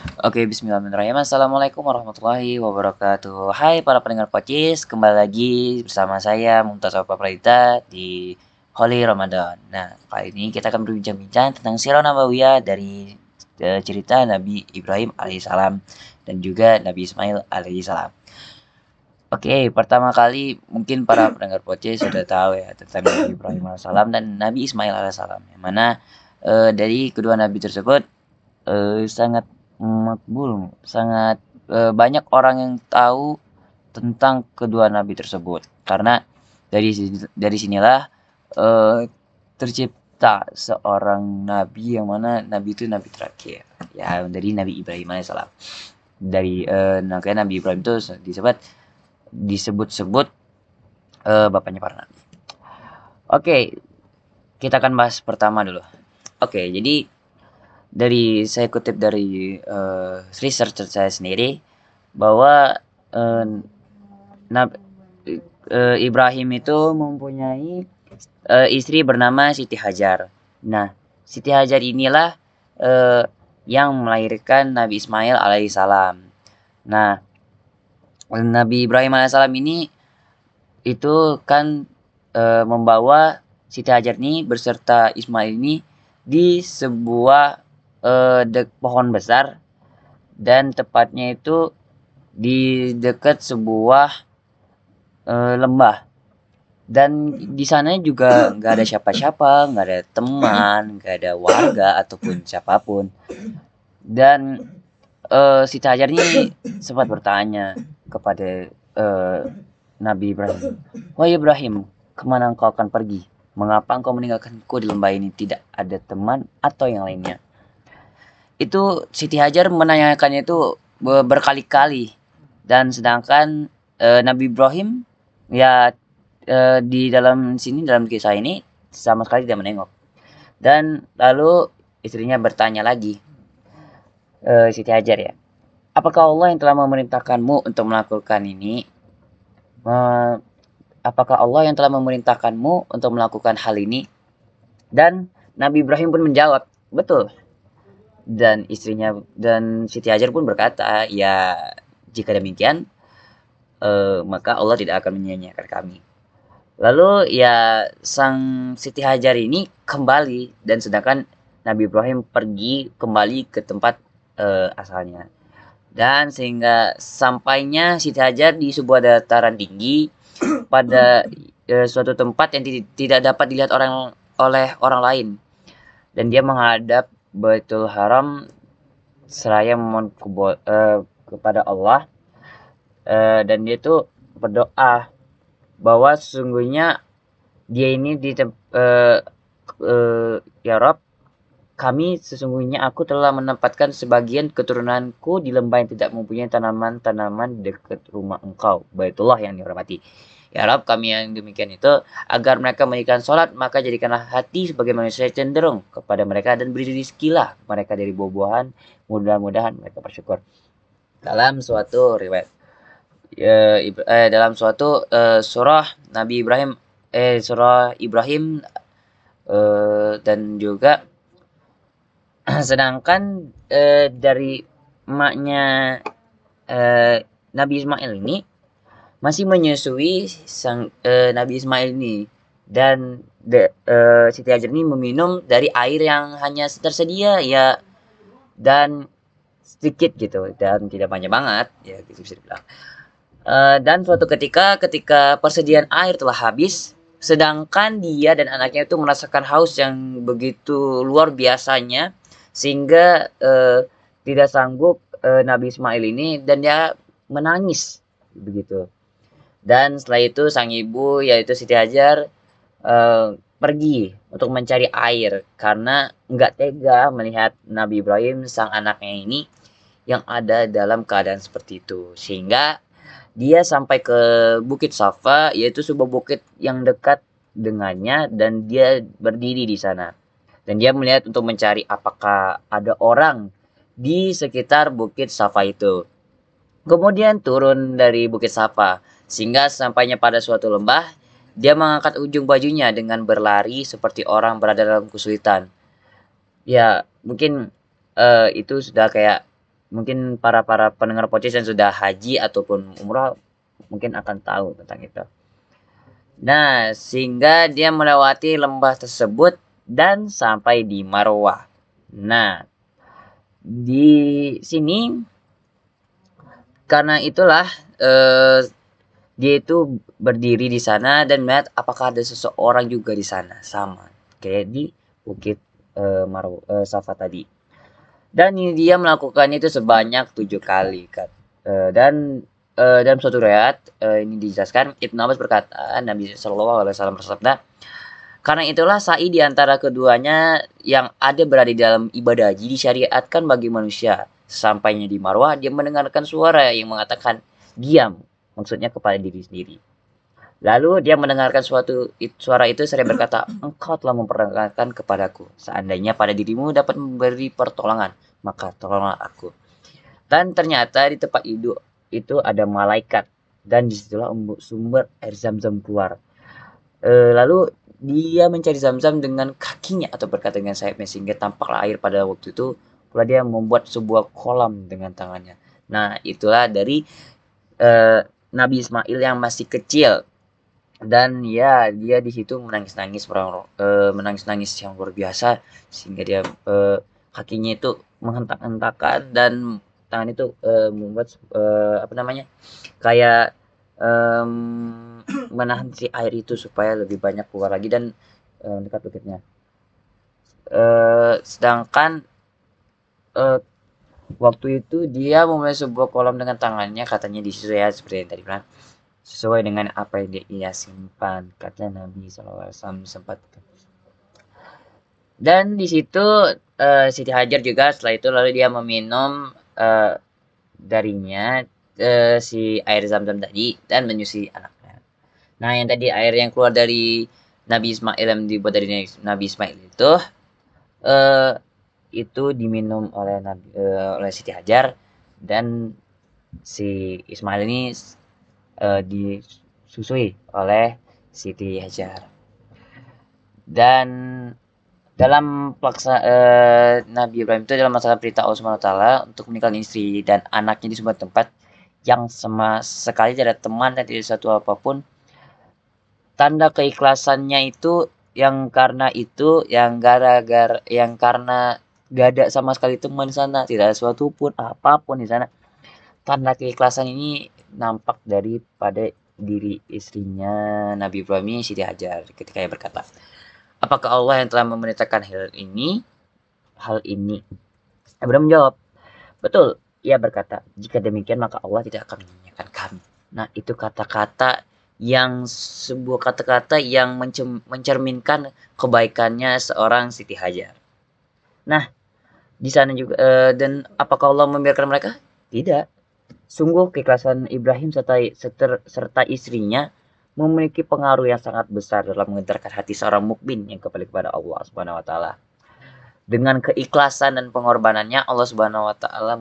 Oke, bismillahirrahmanirrahim. Assalamualaikum warahmatullahi wabarakatuh. Hai para pendengar podcast, kembali lagi bersama saya Mumtaz Pradita di Holy Ramadan. Nah, kali ini kita akan berbincang-bincang tentang sirah nabawiyah dari uh, cerita Nabi Ibrahim alaihissalam dan juga Nabi Ismail alaihissalam. Oke, pertama kali mungkin para pendengar podcast sudah tahu ya tentang Nabi Ibrahim alaihissalam dan Nabi Ismail alaihissalam, yang mana uh, dari kedua nabi tersebut uh, sangat makbul, sangat e, banyak orang yang tahu tentang kedua nabi tersebut. Karena dari dari sinilah e, tercipta seorang nabi yang mana nabi itu nabi terakhir. Ya, dari Nabi Ibrahim alaihissalam. Dari e, Nabi Ibrahim itu disebut disebut-sebut e, bapaknya para nabi. Oke, kita akan bahas pertama dulu. Oke, jadi dari saya kutip dari uh, research saya sendiri bahwa uh, Nab, uh, Ibrahim itu mempunyai uh, istri bernama Siti Hajar. Nah, Siti Hajar inilah uh, yang melahirkan Nabi Ismail alaihissalam. Nah, Nabi Ibrahim alaihissalam ini itu kan uh, membawa Siti Hajar ini berserta Ismail ini di sebuah uh, dek pohon besar dan tepatnya itu di dekat sebuah uh, lembah. Dan di sana juga nggak ada siapa-siapa nggak ada teman nggak ada warga ataupun siapa pun. Dan uh, si Tajar ini sempat bertanya kepada uh, Nabi Ibrahim wahai Ibrahim ke mana engkau akan pergi? Mengapa engkau meninggalkanku di lembah ini? Tidak ada teman atau yang lainnya itu Siti Hajar menanyakannya itu berkali-kali. Dan sedangkan e, Nabi Ibrahim ya e, di dalam sini dalam kisah ini sama sekali tidak menengok. Dan lalu istrinya bertanya lagi e, Siti Hajar ya apakah Allah yang telah memerintahkanmu untuk melakukan ini? E, apakah Allah yang telah memerintahkanmu untuk melakukan hal ini? Dan Nabi Ibrahim pun menjawab betul dan istrinya dan Siti Hajar pun berkata, ya jika demikian uh, maka Allah tidak akan menyia-nyiakan kami. Lalu ya sang Siti Hajar ini kembali dan sedangkan Nabi Ibrahim pergi kembali ke tempat uh, asalnya. Dan sehingga sampainya Siti Hajar di sebuah dataran tinggi pada uh, suatu tempat yang tidak dapat dilihat orang oleh orang lain. Dan dia menghadap Baitul Haram seraya memohon uh, kepada Allah uh, dan dia itu berdoa bahwa sesungguhnya dia ini di uh, uh, ya Rob kami sesungguhnya aku telah menempatkan sebagian keturunanku di lembah yang tidak mempunyai tanaman-tanaman dekat rumah engkau Baitullah yang dihormati Ya Rab, kami yang demikian itu, agar mereka menaikan sholat, maka jadikanlah hati sebagai manusia cenderung kepada mereka dan beri rizkilah mereka dari buah-buahan, mudah-mudahan mereka bersyukur. Dalam suatu riwayat, ya, eh, dalam suatu eh, surah Nabi Ibrahim, eh surah Ibrahim eh, dan juga sedangkan eh, dari maknya Nabi Ismail ini masih menyusui sang uh, Nabi Ismail ini. Dan de, uh, Siti Hajar ini meminum dari air yang hanya tersedia ya dan sedikit gitu dan tidak banyak banget ya gitu bisa dibilang. Uh, dan suatu ketika ketika persediaan air telah habis sedangkan dia dan anaknya itu merasakan haus yang begitu luar biasanya sehingga tidak sanggup Nabi Ismail ini dan dia menangis begitu dan setelah itu sang ibu yaitu Siti Hajar uh, pergi untuk mencari air karena nggak tega melihat Nabi Ibrahim sang anaknya ini yang ada dalam keadaan seperti itu. Sehingga dia sampai ke Bukit Safa yaitu sebuah bukit yang dekat dengannya dan dia berdiri di sana. Dan dia melihat untuk mencari apakah ada orang di sekitar Bukit Safa itu. Kemudian turun dari Bukit Safa sehingga sampainya pada suatu lembah, dia mengangkat ujung bajunya dengan berlari seperti orang berada dalam kesulitan. Ya, mungkin uh, itu sudah kayak mungkin para para pendengar podcast yang sudah haji ataupun umrah mungkin akan tahu tentang itu. Nah, sehingga dia melewati lembah tersebut dan sampai di Marwah. Nah, di sini karena itulah eh, dia itu berdiri di sana dan melihat apakah ada seseorang juga di sana sama kayak di bukit eh, Marwah eh, Safa tadi. Dan ini dia melakukannya itu sebanyak tujuh kali kan. Uh, dan uh, dalam suatu riwayat uh, ini dijelaskan Ibnu Abbas berkata Nabi Shallallahu Alaihi Wasallam bersabda karena itulah sa'i di antara keduanya yang ada berada di dalam ibadah haji disyariatkan bagi manusia. Sampainya di Marwah, dia mendengarkan suara yang mengatakan diam, maksudnya kepada diri sendiri. Lalu dia mendengarkan suatu suara itu seraya berkata, engkau telah memperkenalkan kepadaku. Seandainya pada dirimu dapat memberi pertolongan, maka tolonglah aku. Dan ternyata di tempat itu itu ada malaikat dan di situlah sumber air zam-zam keluar. E, lalu dia mencari zam-zam dengan kakinya atau berkata dengan sayapnya sehingga tampaklah air pada waktu itu. Pula dia membuat sebuah kolam dengan tangannya. Nah itulah dari e, Nabi Ismail yang masih kecil. Dan ya dia di situ menangis-nangis uh, menangis-nangis yang luar biasa. Sehingga dia uh, kakinya itu menghentak-hentakan dan tangan itu uh, membuat apa namanya kayak menahan si air itu supaya lebih banyak keluar lagi dan dekat bukitnya. Sedangkan waktu itu dia memulai sebuah kolam dengan tangannya katanya di ya seperti yang tadi bilang sesuai dengan apa yang dia ia simpan kata Nabi SAW sempat dan di situ uh, Siti Hajar juga setelah itu lalu dia meminum uh, darinya uh, si air zam-zam tadi dan menyusui anaknya. Nah yang tadi air yang keluar dari Nabi Ismail yang dibuat dari Nabi Ismail itu uh, itu diminum oleh Nabi uh, oleh Siti Hajar dan si Ismail ini uh, disusui oleh Siti Hajar. Dan dalam pelaksa uh, Nabi Ibrahim itu dalam masalah perintah Allah Subhanahu taala untuk meninggalkan istri dan anaknya di sebuah tempat yang sama sekali tidak ada teman dan tidak satu apa pun tanda keikhlasannya itu yang karena itu yang gara-gara yang karena gak ada sama sekali teman di sana tidak ada sesuatu pun apa pun di sana tanda keikhlasan ini nampak daripada diri istrinya Nabi Ibrahim Siti Hajar ketika ia berkata, Apakah Allah yang telah memerintahkan hal ini? Hal ini. Ibrahim menjawab, Betul, ia berkata, jika demikian maka Allah tidak akan menyanyikan kami. Nah, itu kata-kata yang sebuah kata-kata yang mencerminkan kebaikannya seorang Siti Hajar. Nah, di sana juga uh, dan apakah Allah membiarkan mereka? Tidak. Sungguh keikhlasan Ibrahim serta, serta istrinya memiliki pengaruh yang sangat besar dalam mengentarkan hati seorang mukmin yang kembali kepada Allah Subhanahu wa taala. Dengan keikhlasan dan pengorbanannya Allah Subhanahu wa taala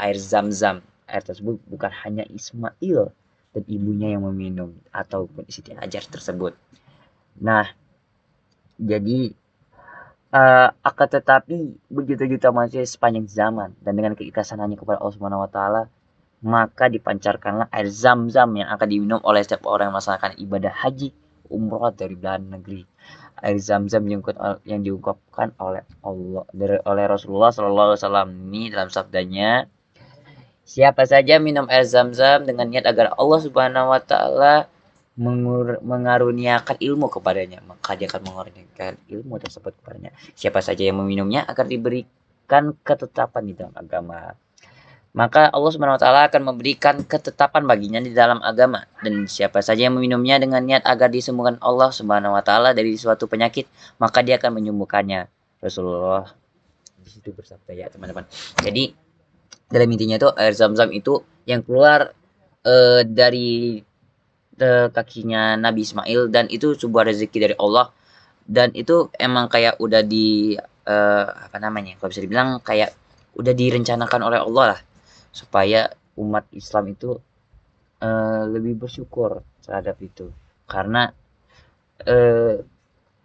air Zam-Zam. Air tersebut bukan hanya Ismail dan ibunya yang meminum ataupun Siti Hajar tersebut. Nah, jadi uh, akan tetapi berjuta-juta manusia sepanjang zaman dan dengan keikhlasan hanya kepada Allah Subhanahu wa taala maka dipancarkanlah air zam-zam yang akan diminum oleh setiap orang yang melaksanakan ibadah haji umroh dari belahan negeri. Air zam-zam yang, yang diungkapkan oleh Allah dari oleh Rasulullah Shallallahu Alaihi Wasallam ini dalam sabdanya, siapa saja minum air zam-zam dengan niat agar Allah Subhanahu Wa Taala mengaruniakan ilmu kepadanya, maka dia akan mengaruniakan ilmu tersebut kepadanya. Siapa saja yang meminumnya akan diberikan ketetapan di dalam agama. Maka Allah taala akan memberikan ketetapan baginya di dalam agama. Dan siapa saja yang meminumnya dengan niat agar disembuhkan Allah taala dari suatu penyakit maka dia akan menyembuhkannya. Rasulullah di situ bersabda ya teman-teman. Jadi dalam intinya itu air zam-zam itu yang keluar uh, dari uh, kakinya Nabi Ismail dan itu sebuah rezeki dari Allah. Dan itu emang kayak udah di uh, apa namanya kalau bisa dibilang kayak udah direncanakan oleh Allah lah. Supaya umat Islam itu uh, lebih bersyukur terhadap itu. Karena uh,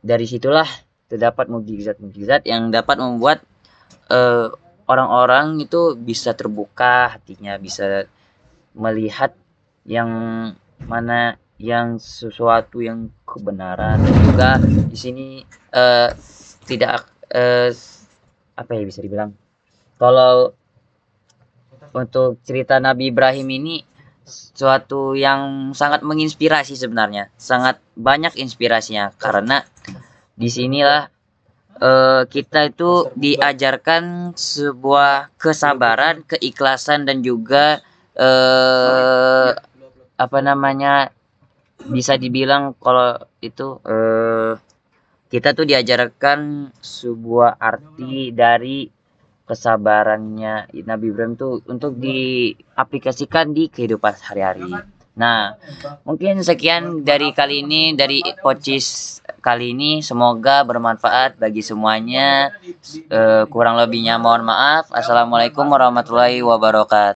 dari situlah terdapat mukjizat-mukjizat yang dapat membuat uh, orang-orang itu bisa terbuka hatinya, bisa melihat yang mana yang sesuatu yang kebenaran. Dan juga di sini uh, tidak uh, apa ya bisa dibilang? Kalau untuk cerita Nabi Ibrahim ini suatu yang sangat menginspirasi sebenarnya. Sangat banyak inspirasinya. Karena di sinilah uh, kita itu diajarkan sebuah kesabaran keikhlasan dan juga uh, apa namanya bisa dibilang kalau itu eh, kita tuh diajarkan sebuah arti dari kesabarannya Nabi Ibrahim tuh untuk diaplikasikan di kehidupan sehari-hari. Nah, mungkin sekian dari kali ini dari Pocis kali ini semoga bermanfaat bagi semuanya. Uh, kurang lebihnya mohon maaf. Assalamualaikum warahmatullahi wabarakatuh.